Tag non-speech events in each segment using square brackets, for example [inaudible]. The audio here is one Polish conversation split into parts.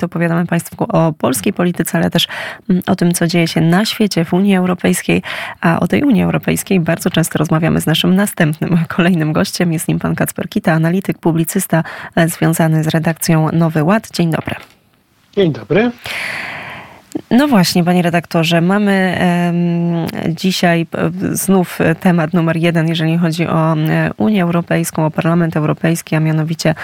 to opowiadamy Państwu o polskiej polityce, ale też mm, o tym, co dzieje się na świecie, w Unii Europejskiej. A o tej Unii Europejskiej bardzo często rozmawiamy z naszym następnym, [laughs] kolejnym gościem. Jest nim pan Kacper Kita, analityk, publicysta e, związany z redakcją Nowy Ład. Dzień dobry. Dzień dobry. No właśnie, panie redaktorze, mamy dzisiaj znów temat numer jeden, jeżeli chodzi o Unię Europejską, o Parlament Europejski, a mianowicie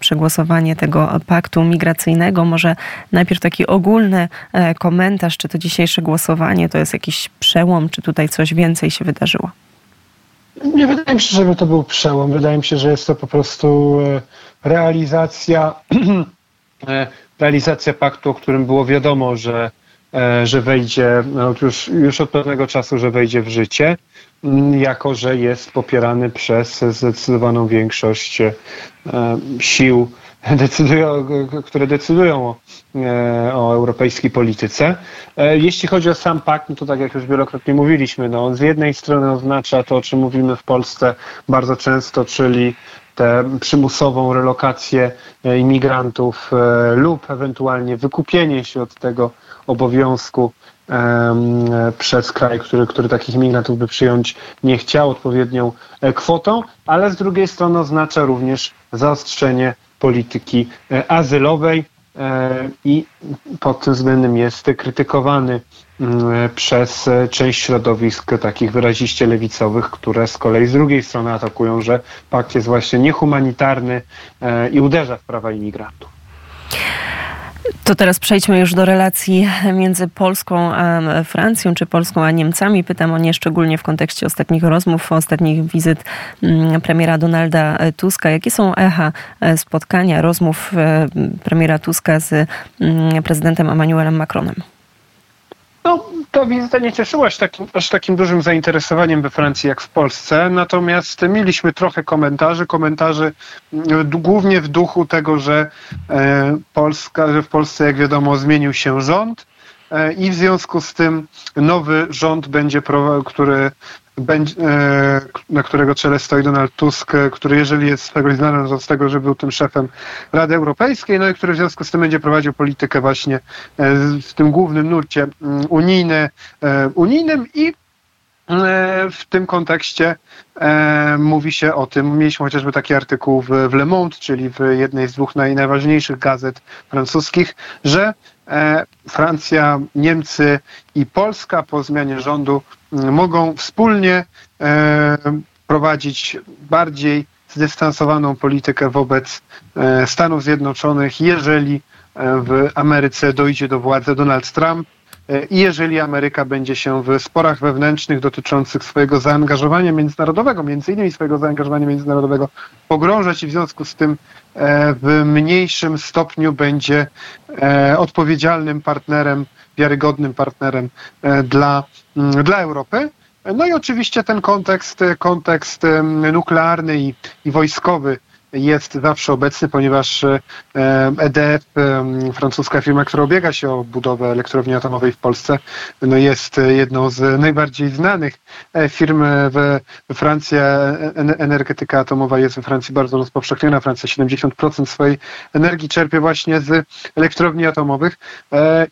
przegłosowanie tego paktu migracyjnego. Może najpierw taki ogólny e, komentarz, czy to dzisiejsze głosowanie to jest jakiś przełom, czy tutaj coś więcej się wydarzyło? Nie wydaje mi się, żeby to był przełom. Wydaje mi się, że jest to po prostu e, realizacja [clears throat] e, realizacja paktu, o którym było wiadomo, że, e, że wejdzie no już, już od pewnego czasu, że wejdzie w życie, mm, jako że jest popierany przez zdecydowaną większość e, sił, decydują, które decydują o, e, o europejskiej polityce. Jeśli chodzi o sam pakt, no to tak jak już wielokrotnie mówiliśmy, no on z jednej strony oznacza to, o czym mówimy w Polsce bardzo często, czyli tę przymusową relokację e, imigrantów e, lub ewentualnie wykupienie się od tego obowiązku przez kraj, który, który takich imigrantów by przyjąć nie chciał odpowiednią e, kwotą, ale z drugiej strony oznacza również zaostrzenie polityki azylowej i pod tym względem jest krytykowany Mm, przez część środowisk takich wyraziście lewicowych, które z kolei z drugiej strony atakują, że pakt jest właśnie niehumanitarny e, i uderza w prawa imigrantów. To teraz przejdźmy już do relacji między Polską a Francją, czy Polską a Niemcami. Pytam o nie szczególnie w kontekście ostatnich rozmów, ostatnich wizyt mm, premiera Donalda Tuska. Jakie są echa e, spotkania, rozmów e, premiera Tuska z mm, prezydentem Emmanuelem Macronem? No, ta wizyta nie cieszyła się takim, aż takim dużym zainteresowaniem we Francji jak w Polsce, natomiast mieliśmy trochę komentarzy, komentarzy mm, głównie w duchu tego, że e, Polska, że w Polsce, jak wiadomo, zmienił się rząd e, i w związku z tym nowy rząd będzie, który E, na którego czele stoi Donald Tusk, e, który jeżeli jest z tego znany, to z tego, że był tym szefem Rady Europejskiej, no i który w związku z tym będzie prowadził politykę właśnie e, w tym głównym nurcie mm, unijny, unijnym i w tym kontekście e, mówi się o tym, mieliśmy chociażby taki artykuł w, w Le Monde, czyli w jednej z dwóch naj, najważniejszych gazet francuskich, że Francja, Niemcy i Polska po zmianie rządu mogą wspólnie e, prowadzić bardziej zdystansowaną politykę wobec e, Stanów Zjednoczonych, jeżeli e, w Ameryce dojdzie do władzy Donald Trump i jeżeli Ameryka będzie się w sporach wewnętrznych dotyczących swojego zaangażowania międzynarodowego, między innymi swojego zaangażowania międzynarodowego, pogrążać i w związku z tym w mniejszym stopniu będzie odpowiedzialnym partnerem, wiarygodnym partnerem dla dla Europy. No i oczywiście ten kontekst, kontekst nuklearny i, i wojskowy jest zawsze obecny, ponieważ EDF, e francuska firma, która obiega się o budowę elektrowni atomowej w Polsce, no jest jedną z najbardziej znanych e, firm we, Francji. E, energetyka atomowa jest we Francji bardzo rozpowszechniona. Francja 70% swojej energii czerpie właśnie z elektrowni atomowych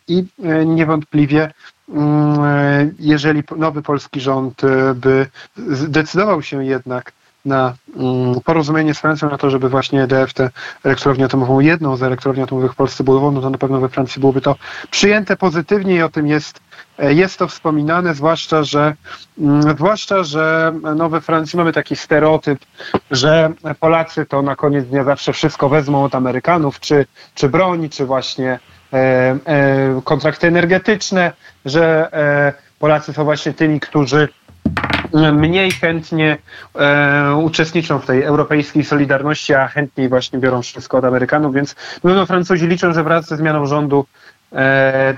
i niewątpliwie Mm, e, jeżeli nowy polski rząd e, by zdecydował się jednak na mm, porozumienie z Francją na to, żeby właśnie EDF tę elektrownię atomową, jedną z elektrowni atomowych w Polsce budował, no to na pewno we Francji byłoby to przyjęte pozytywnie i o tym jest, e, jest to wspominane, zwłaszcza, że mm, zwłaszcza, że no we Francji mamy taki stereotyp, że Polacy to na koniec dnia zawsze wszystko wezmą od Amerykanów, czy, czy broni, czy właśnie E, e, kontrakty energetyczne, że e, Polacy są właśnie tymi, którzy mniej chętnie uczestniczą w tej europejskiej solidarności, a chętniej właśnie biorą wszystko od Amerykanów, więc no, Francuzi liczą, że wraz ze zmianą rządu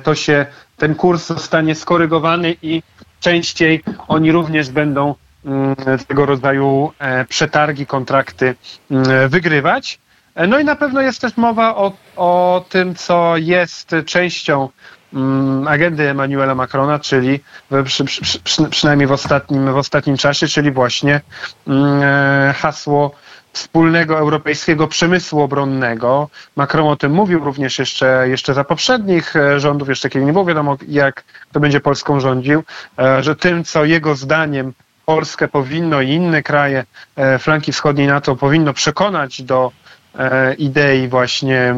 to się ten kurs zostanie skorygowany i częściej oni również będą mm, tego rodzaju przetargi, kontrakty mm, wygrywać. No i na pewno jest też mowa o, o tym, co jest częścią agendy Emmanuela Macrona, czyli przy, przy, przy, przynajmniej w ostatnim, w ostatnim czasie, czyli właśnie mm, hasło wspólnego europejskiego przemysłu obronnego. Macron o tym mówił również jeszcze, jeszcze za poprzednich rządów, jeszcze kiedy nie było wiadomo, jak to będzie Polską rządził, że tym, co jego zdaniem Polskę powinno i inne kraje flanki wschodniej NATO powinno przekonać do E, idei właśnie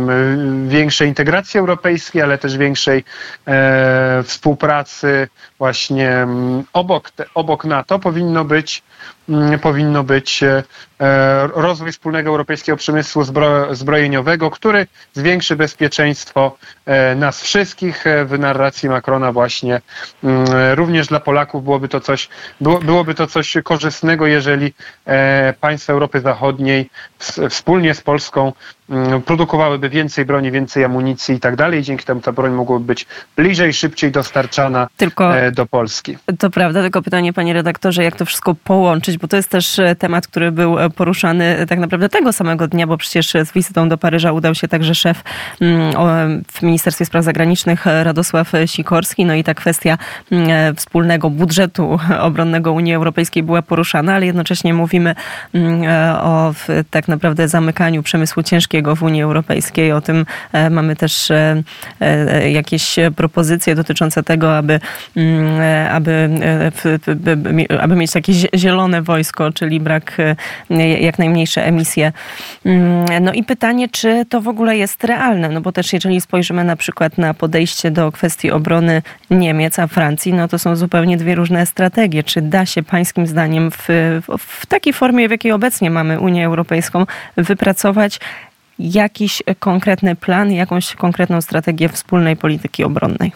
większej integracji europejskiej, ale też większej e, współpracy właśnie obok, obok NATO powinno być Mm, powinno być e, e, rozwój wspólnego europejskiego przemysłu zbrojeniowego, który zwiększy bezpieczeństwo e, nas wszystkich. W narracji Macrona właśnie mm, również dla Polaków byłoby to coś, byłoby to coś korzystnego, jeżeli państwa Europy Zachodniej wspólnie z Polską mm, produkowałyby więcej broni, więcej amunicji i tak dalej. Dzięki temu ta broń mogłaby być bliżej, szybciej dostarczana tylko, do Polski. To prawda, tylko pytanie, panie redaktorze, jak to wszystko połączyć, bo to jest też e, temat, który był e, poruszany e, tak naprawdę tego samego dnia, bo przecież z wizytą do Paryża udał się także szef mm, w Ministerstwie Spraw Zagranicznych Radosław Sikorski. No i ta kwestia mm, wspólnego budżetu [laughs] obronnego Unii Europejskiej była poruszana, ale jednocześnie mówimy mm, o tak naprawdę zamykaniu przemysłu ciężkiego w Unii Europejskiej. O tym mamy też jakieś propozycje dotyczące tego, aby, aby, aby mieć takie zielone wojsko, czyli brak e, jak najmniejsze emisje. Mm, no i pytanie, czy to w ogóle jest realne? No bo też jeżeli spojrzymy na przykład na podejście do kwestii obrony Niemiec, a Francji, no to są zupełnie dwie różne strategie. Czy da się pańskim zdaniem w, w takiej formie, w jakiej obecnie mamy Unię Europejską, wypracować jakiś konkretny plan, jakąś konkretną strategię wspólnej polityki obronnej?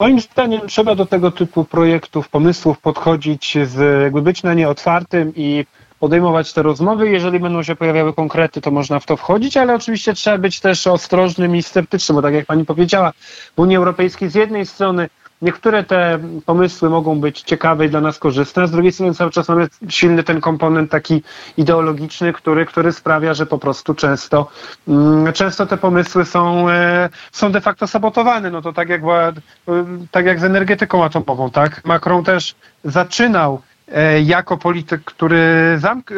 Moim zdaniem trzeba do tego typu projektów, pomysłów podchodzić z, jakby być na nie otwartym i podejmować te rozmowy. Jeżeli będą się pojawiały konkrety, to można w to wchodzić, ale oczywiście trzeba być też ostrożnym i sceptycznym, bo tak jak pani powiedziała, w Unii Europejskiej z jednej strony Niektóre te pomysły mogą być ciekawe i dla nas korzystne, z drugiej strony cały czas mamy silny ten komponent taki ideologiczny, który, który sprawia, że po prostu często, mm, często te pomysły są, e, są de facto sabotowane. No to tak jak, była, tak jak z energetyką atomową, tak? Macron też zaczynał e, jako polityk, który zamk, e,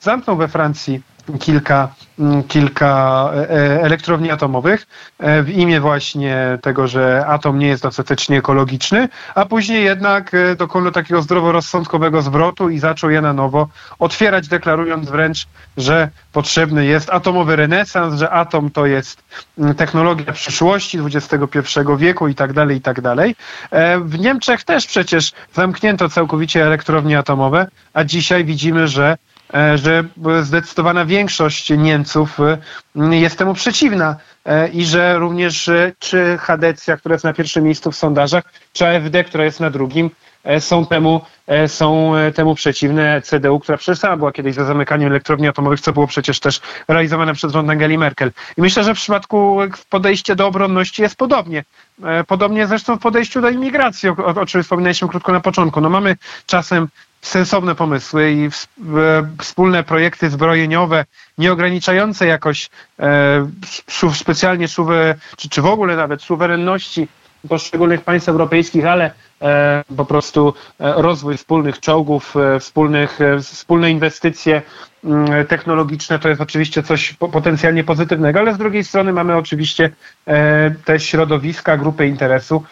zamknął we Francji kilka, mm, kilka e, e, elektrowni atomowych e, w imię właśnie tego, że atom nie jest dostatecznie ekologiczny, a później jednak dokonał takiego zdroworozsądkowego zwrotu i zaczął je na nowo otwierać, deklarując wręcz, że potrzebny jest atomowy renesans, że atom to jest mm, technologia przyszłości XXI wieku i tak dalej, i tak dalej. W Niemczech też przecież zamknięto całkowicie elektrownie atomowe, a dzisiaj widzimy, że że zdecydowana większość Niemców e, jest temu przeciwna e, i że również czy Hadecja, która jest na pierwszym miejscu w sondażach, czy AfD, która jest na drugim, są temu, są temu przeciwne. CDU, która przecież sama była kiedyś za zamykaniem elektrowni atomowych, co było przecież też realizowane przez rząd Angeli Merkel. I myślę, że w przypadku podejścia do obronności jest podobnie. Podobnie zresztą w podejściu do imigracji, o, o czym wspominaliśmy krótko na początku. No mamy czasem sensowne pomysły i wspólne projekty zbrojeniowe, nie ograniczające jakoś e, specjalnie suwe, czy, czy w ogóle nawet suwerenności poszczególnych państw europejskich, ale e, po prostu e, rozwój wspólnych czołgów, e, wspólnych, e, wspólne inwestycje mm, technologiczne to jest oczywiście coś potencjalnie pozytywnego, ale z drugiej strony mamy oczywiście e, te środowiska, grupy interesu,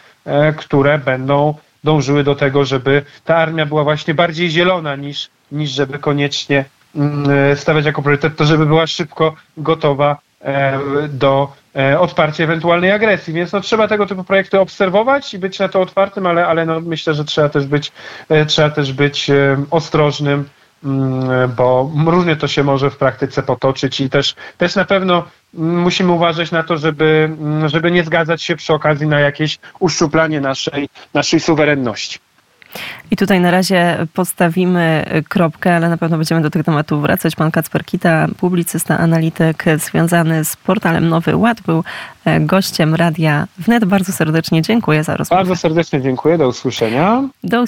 które będą dążyły do tego, żeby ta armia była właśnie bardziej zielona niż, niż żeby koniecznie mm, stawiać jako priorytet to, żeby była szybko gotowa e, do e, odparcia ewentualnej agresji. Więc no, trzeba tego typu projekty obserwować i być na to otwartym, ale, ale no, myślę, że trzeba też być, e, trzeba też być ostrożnym bo różnie to się może w praktyce potoczyć i też, też na pewno musimy uważać na to, żeby, żeby nie zgadzać się przy okazji na jakieś uszczuplanie naszej, naszej suwerenności. I tutaj na razie postawimy kropkę, ale na pewno będziemy do tych tematów wracać. Pan Kacper Kita, publicysta, analityk związany z portalem Nowy Ład, był e, gościem Radia Wnet. Bardzo serdecznie dziękuję za rozmowę. Bardzo serdecznie dziękuję. Do usłyszenia. Do